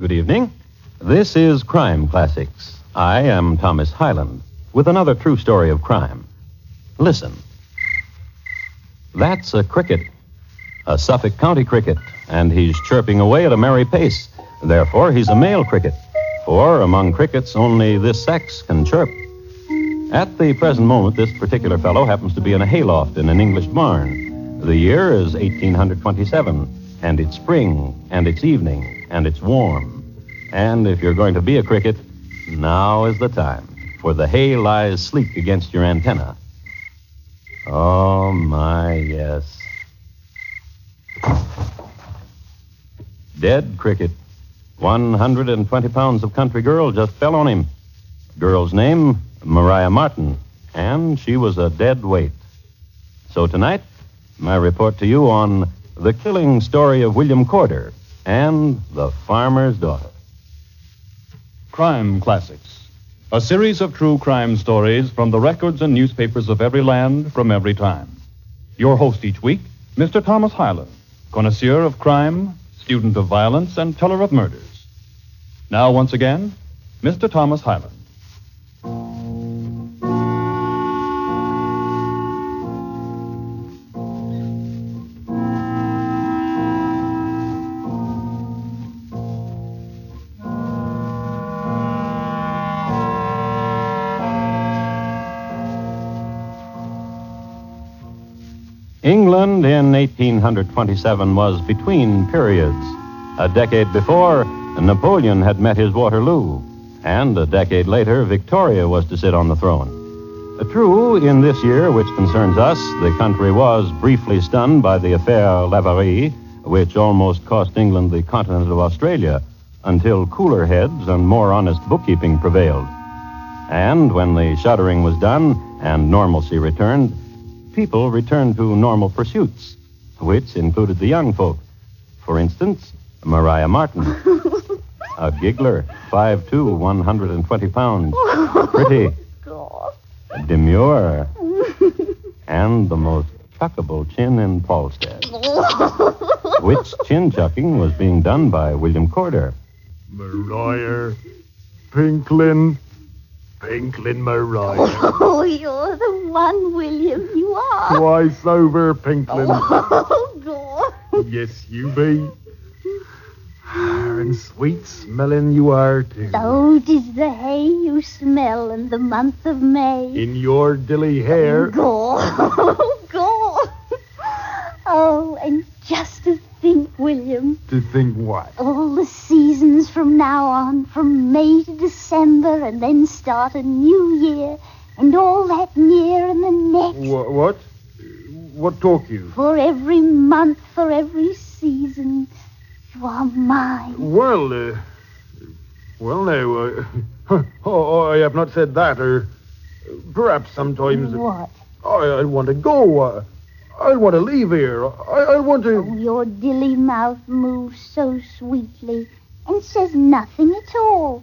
Good evening. This is Crime Classics. I am Thomas Hyland with another true story of crime. Listen. That's a cricket, a Suffolk County cricket, and he's chirping away at a merry pace. Therefore, he's a male cricket. For among crickets, only this sex can chirp. At the present moment, this particular fellow happens to be in a hayloft in an English barn. The year is 1827, and it's spring, and it's evening, and it's warm. And if you're going to be a cricket, now is the time, for the hay lies sleek against your antenna. Oh, my, yes. Dead cricket. 120 pounds of country girl just fell on him. Girl's name, Maria Martin, and she was a dead weight. So tonight, my report to you on the killing story of William Corder and the farmer's daughter. Crime Classics, a series of true crime stories from the records and newspapers of every land from every time. Your host each week, Mr. Thomas Hyland, connoisseur of crime, student of violence, and teller of murders. Now, once again, Mr. Thomas Hyland. England in 1827 was between periods. A decade before, Napoleon had met his Waterloo, and a decade later, Victoria was to sit on the throne. True, in this year, which concerns us, the country was briefly stunned by the affair Laverie, which almost cost England the continent of Australia, until cooler heads and more honest bookkeeping prevailed. And when the shuttering was done and normalcy returned, people returned to normal pursuits, which included the young folk. For instance, Maria Martin. A giggler, 5'2", 120 pounds. Pretty. Demure. And the most chuckable chin in Polstead. Which chin chucking was being done by William Corder. Maria Pinklin. Pinklin Maria. Oh, you're the one, William. You are. Twice over, Pinklin. Oh, God. Yes, you be. And sweet smelling you are, too. So tis the hay you smell in the month of May. In your dilly hair. Oh, Go. Go. Oh, and just William, To think what? all the seasons from now on, from May to December, and then start a new year, and all that year and the next. What? What, what talk you? For every month, for every season, you are mine. Well, uh, well, now, uh, oh, I have not said that, or perhaps sometimes What? I, I want to go. Uh, I want to leave here. I, I want Oh, to. your dilly mouth moves so sweetly and says nothing at all.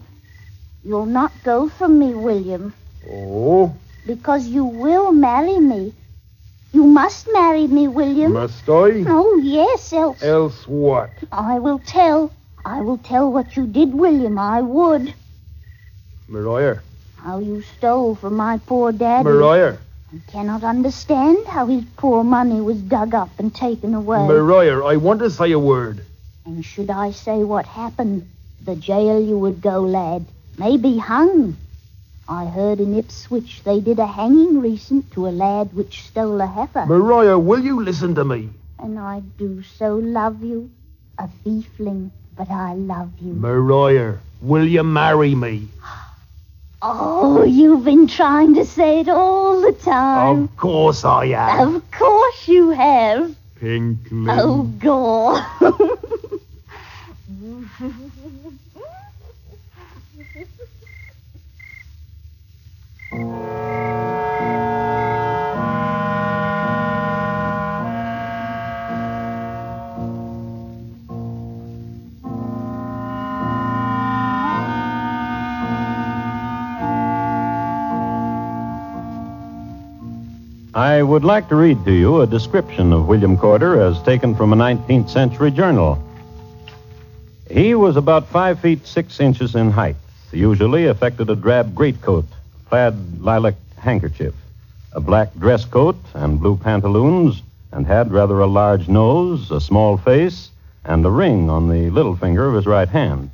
You'll not go from me, William, Oh, because you will marry me. You must marry me, William. must I? Oh, yes, else Else what? I will tell. I will tell what you did, William. I would. Maria. How you stole from my poor daddy. Maria. I cannot understand how his poor money was dug up and taken away. Maria, I want to say a word. And should I say what happened, the jail you would go, lad. Maybe hung. I heard in Ipswich they did a hanging recent to a lad which stole a heifer. Maria, will you listen to me? and I do so love you. A thiefling, but I love you. Maria, will you marry me? Oh, you've been trying to say it all the time. Of course I am. Of course you have. Pinklin. Oh, God. I would like to read to you a description of William Corder as taken from a 19th century journal. He was about five feet six inches in height, usually affected a drab greatcoat, plaid lilac handkerchief, a black dress coat, and blue pantaloons, and had rather a large nose, a small face, and a ring on the little finger of his right hand.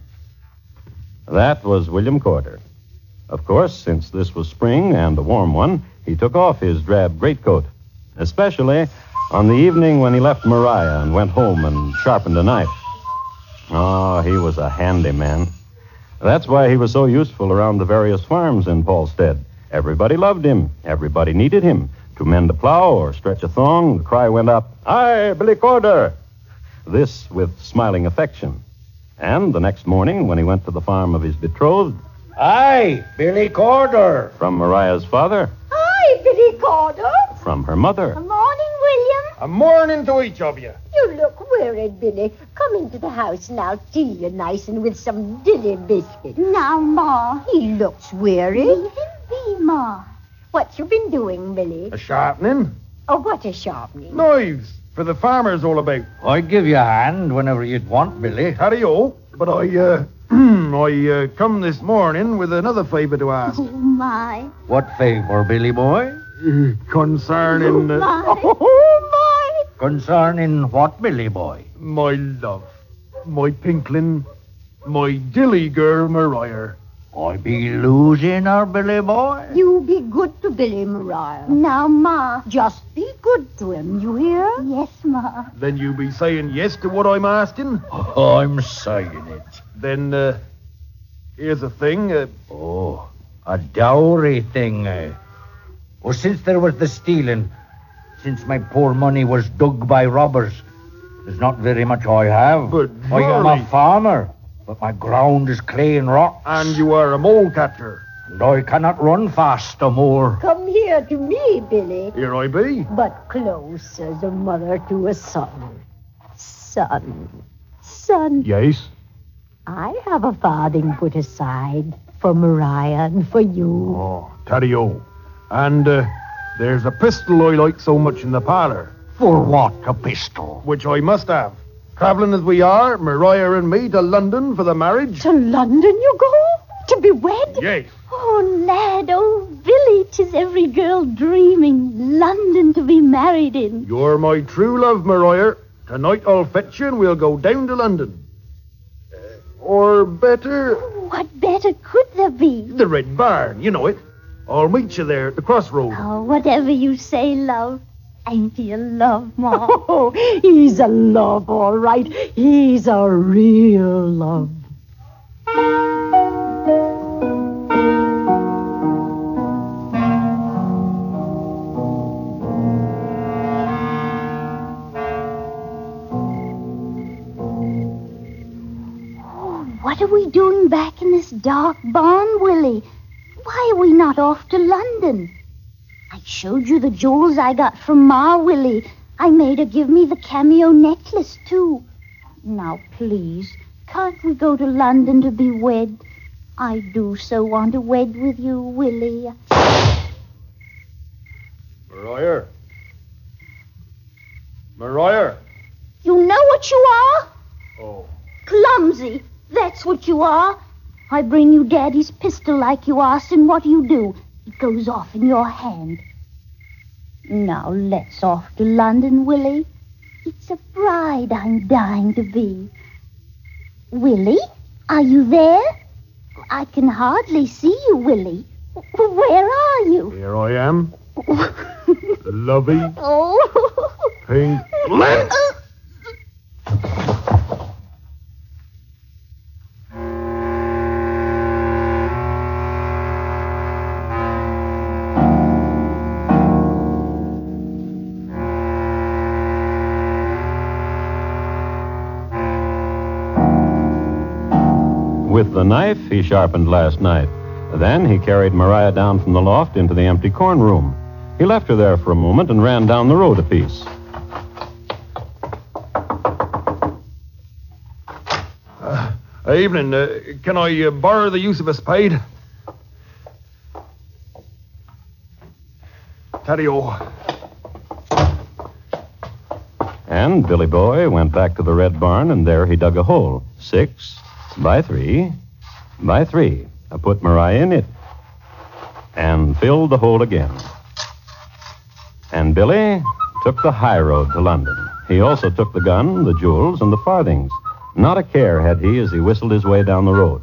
That was William Corder. Of course, since this was spring and a warm one, he took off his drab greatcoat, especially on the evening when he left Maria and went home and sharpened a knife. Oh, he was a handy man. That's why he was so useful around the various farms in Polstead. Everybody loved him. Everybody needed him. To mend a plow or stretch a thong, the cry went up, Aye, Billy Corder! This with smiling affection. And the next morning, when he went to the farm of his betrothed, Aye, Billy Corder. from Maria's father, oh, Hi, from her mother, Good Morning, William. A morning to each of you. You look worried, Billy. Come into the house and I'll Tea you nice and with some dilly biscuit. Now, Ma. He looks weary. Leave him be, Ma. What you been doing, Billy? A sharpening. Oh, what a sharpening. Knives. For the farmers all about. I'd give you a hand whenever you'd want, Billy. Howdy-o. But I, uh, I uh, come this morning with another favour to ask. Oh, my. What favor, Billy boy? Concerning uh, My. Oh, my. Concerning what, Billy boy? my love, my pinklin, my dilly girl Maria. I be losing her, Billy boy. You be good to Billy, Mariah. Now, Ma. Just be good to him, you hear? Yes, Ma. Then you be saying yes to what I'm asking? I'm saying it. Then, uh, here's a thing. Uh, Oh, a dowry thing, eh? Well, since there was the stealing, since my poor money was dug by robbers, there's not very much I have. But I am a farmer, but my ground is clay and rock, and you are a mole catcher. and I cannot run fast no more. Come here to me, Billy. Here I be. But close as a mother to a son. Son. Son. Yes. I have a farthing put aside for Mariah and for you. Oh, Taddy-o. And, uh, there's a pistol I like so much in the parlor, For what, a pistol? which I must have. Travelling as we are, Maria and me, to London for the marriage. To London you go? To be wed? Yes. Oh, lad, oh, Billy, 'tis every girl dreaming London to be married in. You're my true love, Maria. Tonight I'll fetch you and we'll go down to London. Uh, or better, What better could there be? the Red Barn. You know it. I'll meet you there at the crossroads. Oh, whatever you say, love. Ain't he a love, Ma? Oh, he's a love, all right. He's a real love. Oh, what are we doing back in this dark barn, Willie? Why are we not off to London? I showed you the jewels I got from Ma, Willie. I made her give me the cameo necklace, too. Now, please, can't we go to London to be wed? I do so want to wed with you, Willie. Maria. Maria. You know what you are? Oh. Clumsy. That's what you are. I bring you Daddy's pistol like you asked, and what do you do? It goes off in your hand. Now let's off to London, Willie. It's a bride I'm dying to be. Willie, are you there? I can hardly see you, Willie. Where are you? Here I am. the lovey Oh. pink. with the knife he sharpened last night. Then he carried Maria down from the loft into the empty corn room. He left her there for a moment and ran down the road a piece. Evening. Uh, can I uh, borrow the use of a spade? Taddy-o. And Billy Boy went back to the red barn, and there he dug a hole. Six by three by three. I put Maria in it and filled the hole again. And Billy took the high road to London. He also took the gun, the jewels, and the farthings. Not a care had he as he whistled his way down the road.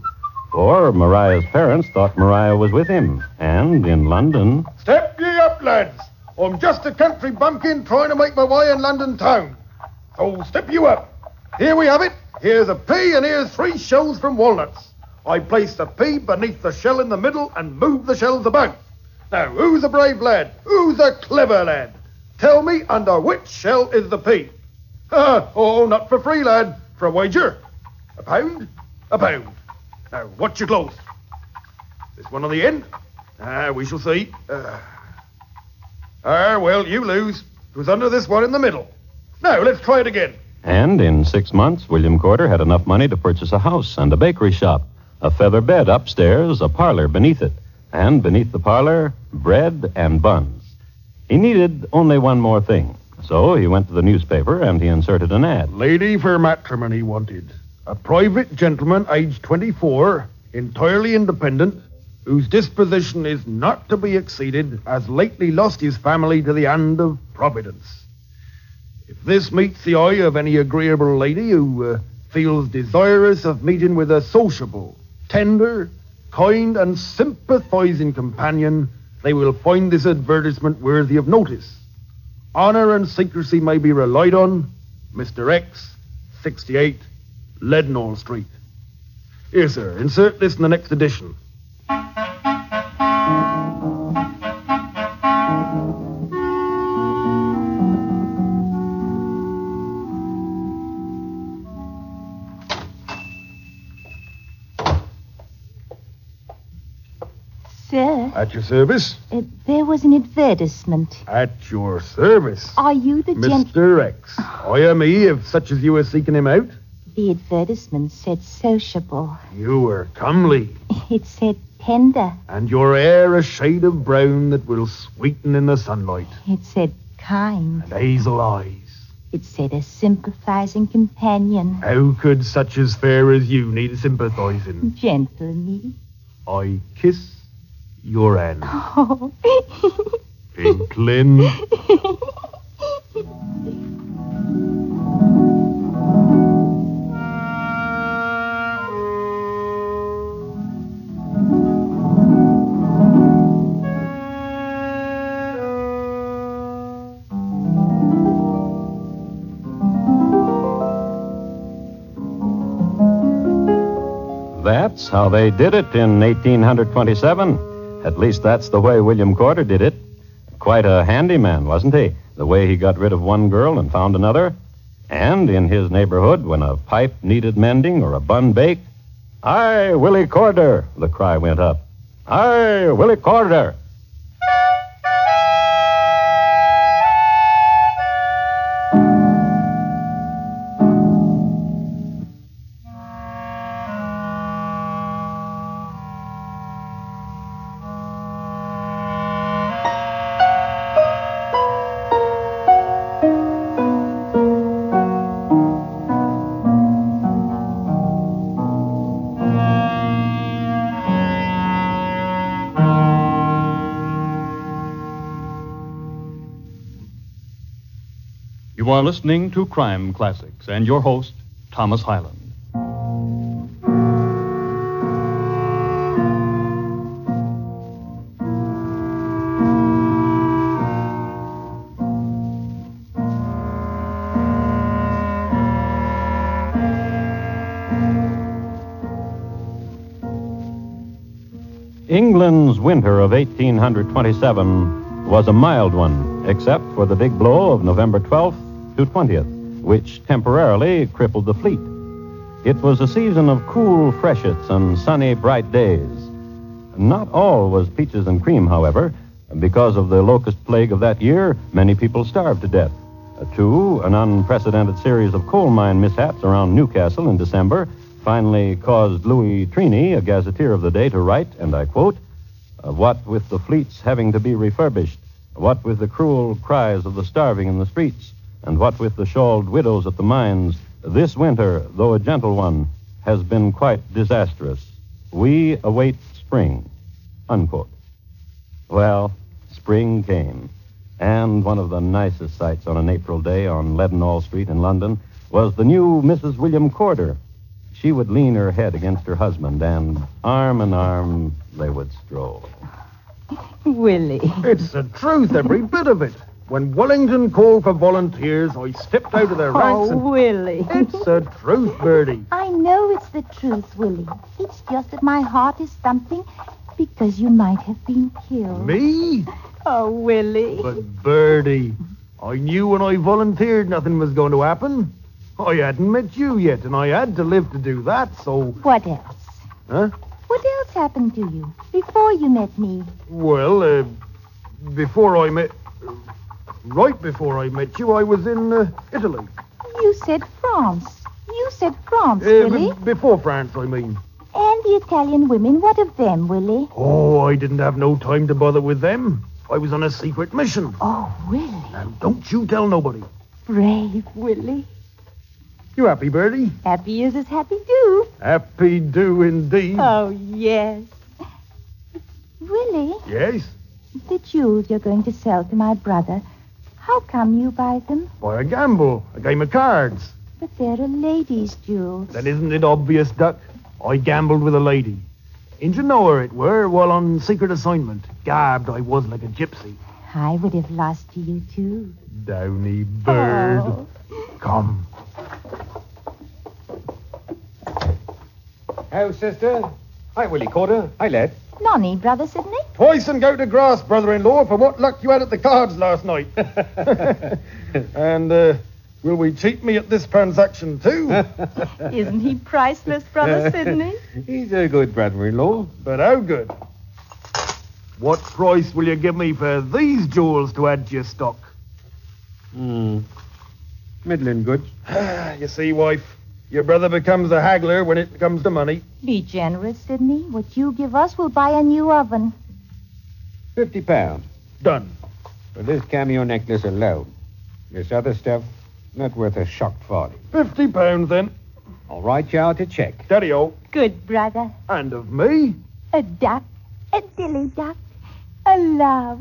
For Mariah's parents thought Mariah was with him, and in London. Step ye up, lads. I'm just a country bumpkin trying to make my way in London town. So step you up. Here we have it. Here's a pea and here's three shells from walnuts. I place the pea beneath the shell in the middle and move the shells about. Now, who's a brave lad? Who's a clever lad? Tell me under which shell is the pea? Oh, not for free, lad. For a wager. A pound? A pound. Now, watch your close. This one on the end? Ah, we shall see. Ah, ah well, you lose. It was under this one in the middle. Now, let's try it again. And in six months, William Corder had enough money to purchase a house and a bakery shop, a feather bed upstairs, a parlor beneath it, and beneath the parlor, bread and buns. He needed only one more thing. So he went to the newspaper and he inserted an ad. Lady for matrimony wanted. A private gentleman, aged 24, entirely independent, whose disposition is not to be exceeded, has lately lost his family to the hand of Providence. If this meets the eye of any agreeable lady who uh, feels desirous of meeting with a sociable, tender, kind, and sympathizing companion, they will find this advertisement worthy of notice. Honor and secrecy may be relied on. Mr. X, 68, Leadenhall Street. Here, sir, insert this in the next edition. At your service? uh, there was an advertisement. At your service. Are you the gent... Mr. X. I am he, if such as you are seeking him out. The advertisement said sociable. You were comely, It said tender. and your hair a shade of brown that will sweeten in the sunlight, It said kind. and hazel eyes. It said a sympathizing companion. How could such as fair as you need sympathizing? Gentle me. I kiss your hand, Oh. Pinklin. That's how they did it in 1827. At least that's the way William Corder did it. Quite a handy man, wasn't he? The way he got rid of one girl and found another. And in his neighborhood, when a pipe needed mending or a bun baked, Aye, Willie Corder, the cry went up. Aye, Willie Corder. You are listening to Crime Classics and your host, Thomas Hyland. England's winter of 1827 was a mild one, except for the big blow of November 12th to 20th, which temporarily crippled the fleet. It was a season of cool freshets and sunny, bright days. Not all was peaches and cream, however. Because of the locust plague of that year, many people starved to death. Two, an unprecedented series of coal mine mishaps around Newcastle in December finally caused Louis Trini, a gazetteer of the day, to write, and I quote, What with the fleets having to be refurbished, what with the cruel cries of the starving in the streets, And what with the shawled widows at the mines, this winter, though a gentle one, has been quite disastrous. We await spring. Unquote. Well, spring came. And one of the nicest sights on an April day on Leadenhall Street in London was the new Mrs. William Corder. She would lean her head against her husband, and arm in arm they would stroll. Willie. It's the truth, every bit of it. When Wellington called for volunteers, I stepped out of their ranks Oh, and... Willie. It's the truth, Birdie. I know it's the truth, Willie. It's just that my heart is thumping because you might have been killed. Me? Oh, Willie. But Birdie, I knew when I volunteered nothing was going to happen. I hadn't met you yet, and I had to live to do that, so... What else? Huh? What else happened to you before you met me? Well, uh, before I met... Right before I met you, I was in uh, Italy. You said France. You said France, Uh, Willie. b- before France, I mean. And the Italian women, what of them, Willie? Oh, I didn't have no time to bother with them. I was on a secret mission. Oh, Willie. Now, don't you tell nobody. Brave Willie. You happy, Birdie? Happy is as is happy do. Happy do indeed. Oh, yes. Willie, Yes, the jewels you're going to sell to my brother, how come you buy them? by a gamble, a game of cards. But they're a lady's jewels. Then isn't it obvious, Duck? I gambled with a lady. Ain't you know her it were while on secret assignment? Gabbed I was like a gypsy. I would have lost to you, too. Downy bird. Oh. Come. How, sister? Hi, Willie Corder. Hi, lad. Nonny, Brother Sidney? Twice and go to grass, brother-in-law, for what luck you had at the cards last night. and, uh, will we cheat me at this transaction, too? Isn't he priceless, Brother Sidney? He's a good brother-in-law. but how good? What price will you give me for these jewels to add to your stock? Hmm. Middling good. you see, wife, your brother becomes a haggler when it comes to money. Be generous, Sidney. What you give us will buy a new oven. Fifty pounds Done. for this cameo necklace alone. This other stuff, not worth a shocked forty. Fifty pounds, then. I'll write you out a check. Daddy-o. Oh. Good brother. And of me? A duck. A dilly duck. A love.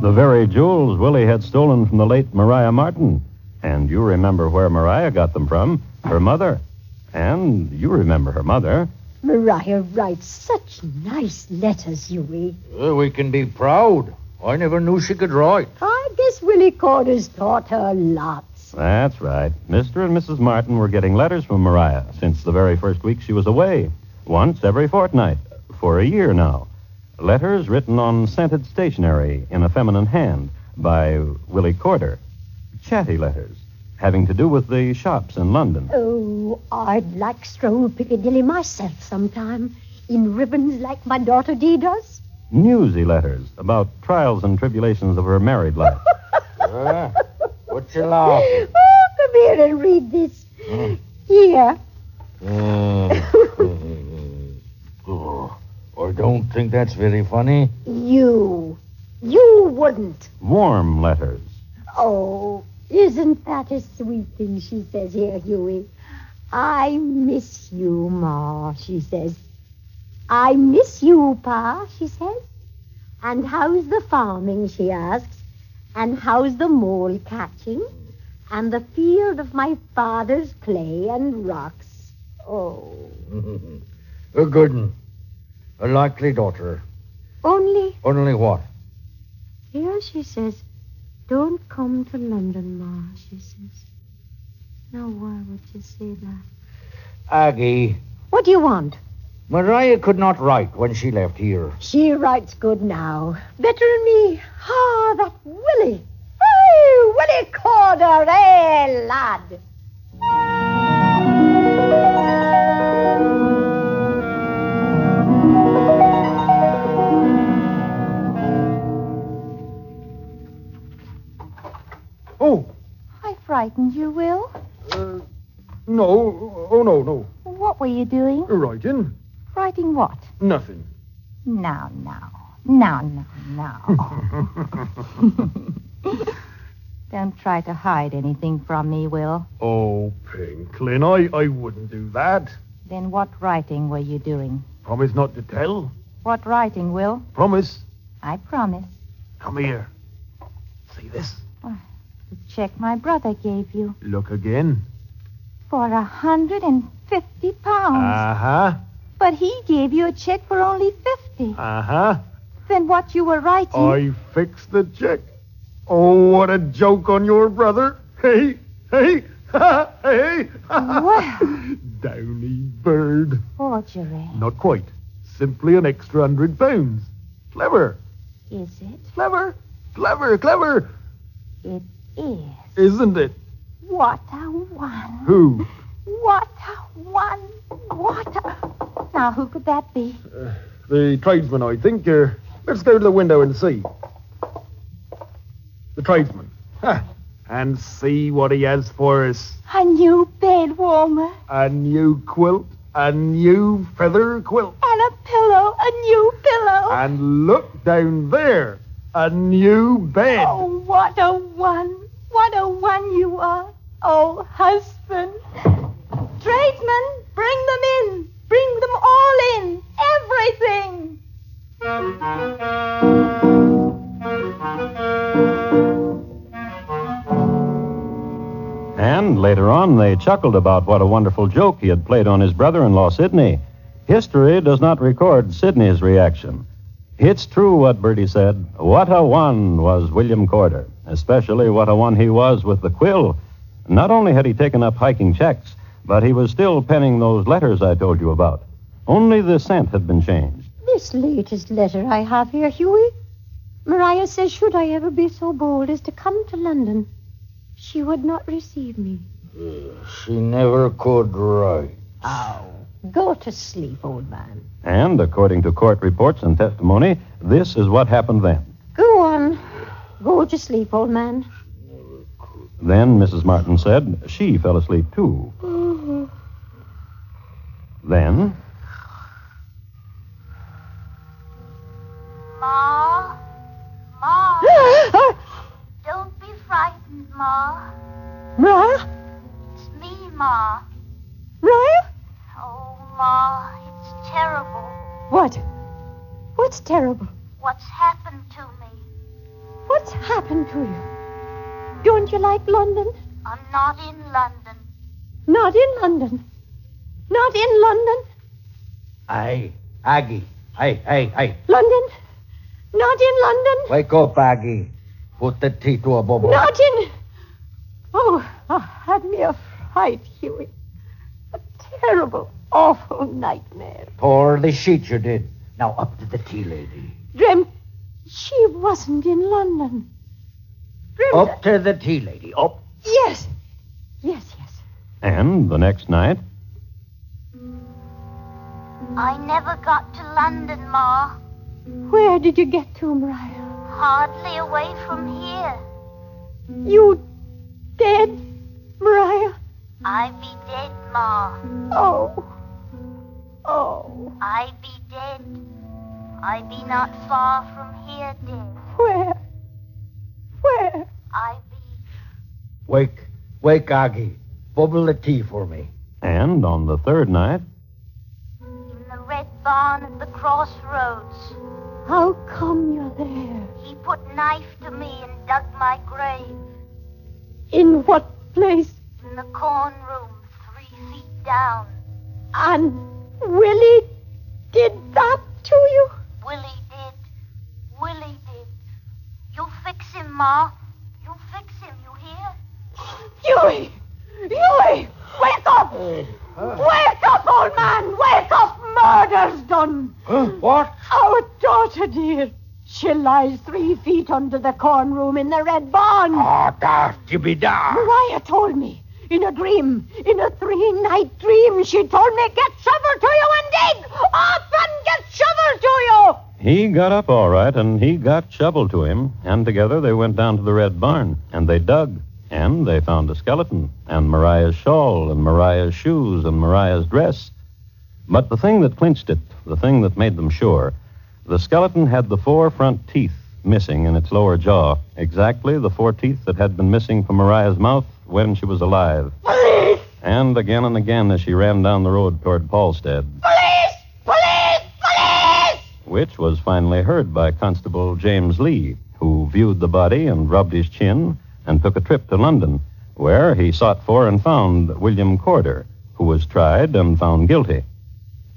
The very jewels Willie had stolen from the late Maria Martin. And you remember where Maria got them from her mother. And you remember her mother. Maria writes such nice letters, Huey. Uh, we can be proud. I never knew she could write. I guess Willie Corder's taught her lots. That's right. Mr. and Mrs. Martin were getting letters from Maria since the very first week she was away. Once every fortnight. For a year now. Letters written on scented stationery in a feminine hand by Willie Corder. Chatty letters having to do with the shops in London. Oh, I'd like stroll Piccadilly myself sometime, in ribbons like my daughter Dee does. Newsy letters about trials and tribulations of her married life. Uh, what you laughing? Oh, come here and read this. Here. Mm. I don't think that's very funny. You. You wouldn't. Warm letters. Oh, isn't that a sweet thing she says here, Huey? I miss you, Ma, she says. I miss you, Pa, she says. And how's the farming, she asks. And how's the mole catching? And the field of my father's clay and rocks. Oh, a good one. A likely daughter. only Only what? Here she says, Don't come to London, Ma, she says. Now, why would you say that? Aggie, What do you want? Maria could not write when she left here. She writes good now. Better than me. Ah, that Willie. Oh, Willie Corder, eh, lad? Oh, I frightened you, Will. Uh, no. Oh, no, no. What were you doing? Writing. Writing what? Nothing. Now, now. Now, now, now. Don't try to hide anything from me, Will. oh, Pinklin, I, I wouldn't do that. Then what writing were you doing? Promise not to tell. What writing, Will? Promise. I promise. Come here. See this? The check my brother gave you Look again. for a hundred and fifty pounds. Uh huh. but he gave you a check for only fifty. Uh huh. Then what you were writing? I fixed the check. Oh, what a joke on your brother. Hey, hey, ha, hey. Well. Downy bird. Forgery. Not quite. Simply an extra hundred pounds. Clever, Is it? clever, clever, clever, It is. isn't it? What a one. Who? What a one. What a. Now, who could that be? The tradesman, I think. Uh, let's go to the window and see. The tradesman. Ha. And see what he has for us. A new bed warmer A new quilt, a new feather quilt. and a pillow, a new pillow. And look down there, a new bed. Oh, what a one. What a one you are. Oh, husband. Tradesmen, bring them in. Bring them all in. Everything. And later on, they chuckled about what a wonderful joke he had played on his brother in law, Sidney. History does not record Sidney's reaction. It's true what Bertie said. What a one was William Corder, especially what a one he was with the quill. Not only had he taken up hiking checks, but he was still penning those letters I told you about. Only the scent had been changed. This latest letter I have here, Huey. Maria says, should I ever be so bold as to come to London, she would not receive me. She never could write. Oh. Go to sleep, old man. And according to court reports and testimony, this is what happened then. Go on. Go to sleep, old man. Then Mrs. Martin said she fell asleep too. Then, Ma? Ma? Don't be frightened, Ma. Maria? It's me, Ma. Maria? Oh, Ma, it's terrible What? What's terrible? what's happened to me. What's happened to you? Don't you like London? I'm not in London. Not in London. Not in London. Aye, Aggie. Aye, aye, aye. London. Not in London. Wake up, Aggie. Put the tea to a bubble. Not in. Oh, I had me a fright, Huey. A terrible, awful nightmare. Tore the sheet you did. Now up to the tea lady. Dreamt she wasn't in London. Dreamt. Up to the tea lady. Up. Yes. Yes, yes. and the next night, I never got to London, Ma. Where did you get to, Maria? Hardly away from here. You dead, Maria? I be dead, Ma. Oh. Oh. I be dead. I be not far from here dead. Where? Where? I be. Wake. Wake, Aggie. Bubble the tea for me. and on the third night, in the red barn at the crossroads. How come you're there? He put knife to me and dug my grave In what place? in the corn room, three feet down. And Willie did that to you? Willie did. Willie did. You fix him, Ma. You fix him, you hear? Huey! Huey! Wake up! Wake up, old man! Wake up! Murder's done! What? Our daughter, dear. She lies three feet under the corn room in the red barn. Ah, oh, da, be da. Maria told me. In a dream, in a three-night dream, she told me, get shovel to you and dig! And get shovel to you! he got up all right, and he got shovel to him, and together they went down to the red barn, and they dug, and they found a skeleton, and Mariah's shawl, and Mariah's shoes, and Mariah's dress. But the thing that clinched it, the thing that made them sure, the skeleton had the four front teeth missing in its lower jaw, exactly the four teeth that had been missing from Mariah's mouth when she was alive. Police! And again and again as she ran down the road toward Polstead, Police! Police! Police! which was finally heard by Constable James Lee, who viewed the body and rubbed his chin and took a trip to London, where he sought for and found William Corder, who was tried and found guilty.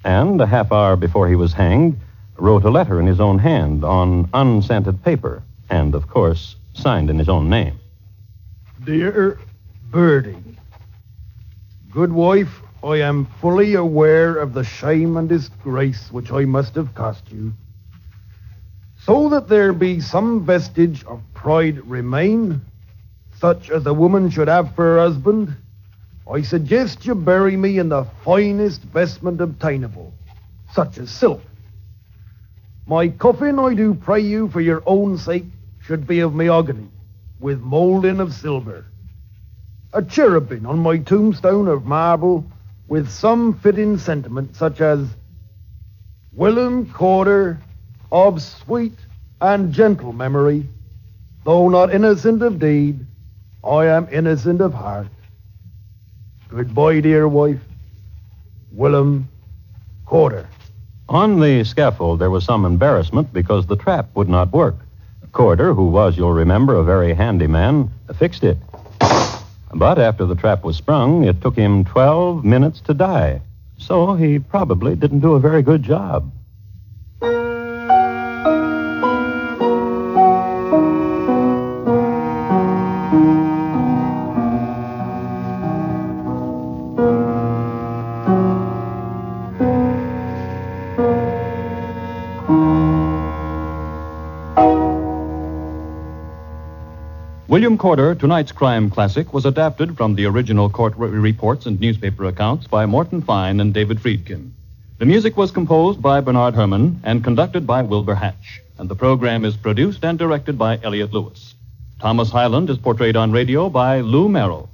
And a half hour before he was hanged, wrote a letter in his own hand on unscented paper, and, of course, signed in his own name. Dear Birdie, good wife, I am fully aware of the shame and disgrace which I must have cost you. So that there be some vestige of pride remain, such as a woman should have for her husband, I suggest you bury me in the finest vestment obtainable, such as silk. My coffin, I do pray you, for your own sake, should be of mahogany, with moulding of silver. A cherubim on my tombstone of marble, with some fitting sentiment, such as Willem Corder, of sweet and gentle memory, though not innocent of deed, I am innocent of heart. Goodbye, dear wife. Willem Corder. On the scaffold, there was some embarrassment because the trap would not work. Corder, who was, you'll remember, a very handy man, fixed it. But after the trap was sprung, it took him 12 minutes to die. So he probably didn't do a very good job. William Corder, tonight's crime classic, was adapted from the original court re- reports and newspaper accounts by Morton Fine and David Friedkin. The music was composed by Bernard Herrmann and conducted by Wilbur Hatch, and the program is produced and directed by Elliott Lewis. Thomas Hyland is portrayed on radio by Lou Merrill.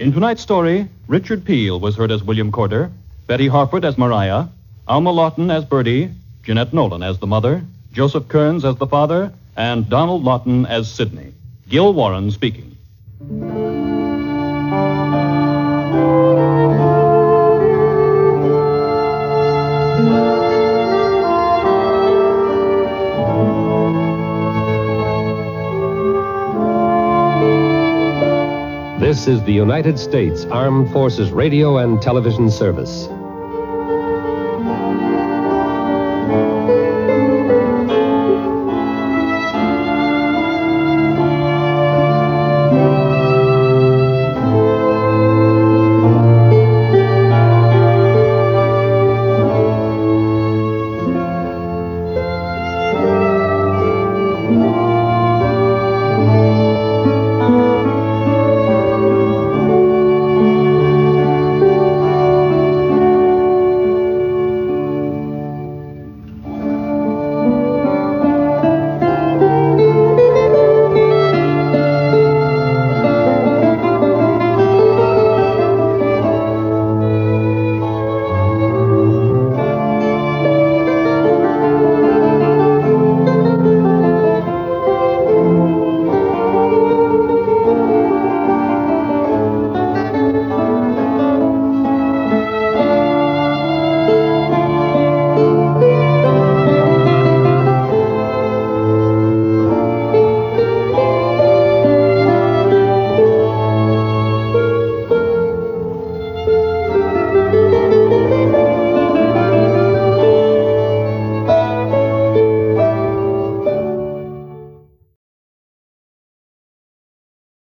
In tonight's story, Richard Peel was heard as William Corder, Betty Harford as Maria, Alma Lawton as Bertie, Jeanette Nolan as the mother, Joseph Kearns as the father, and Donald Lawton as Sidney. Gil Warren speaking. This is the United States Armed Forces Radio and Television Service.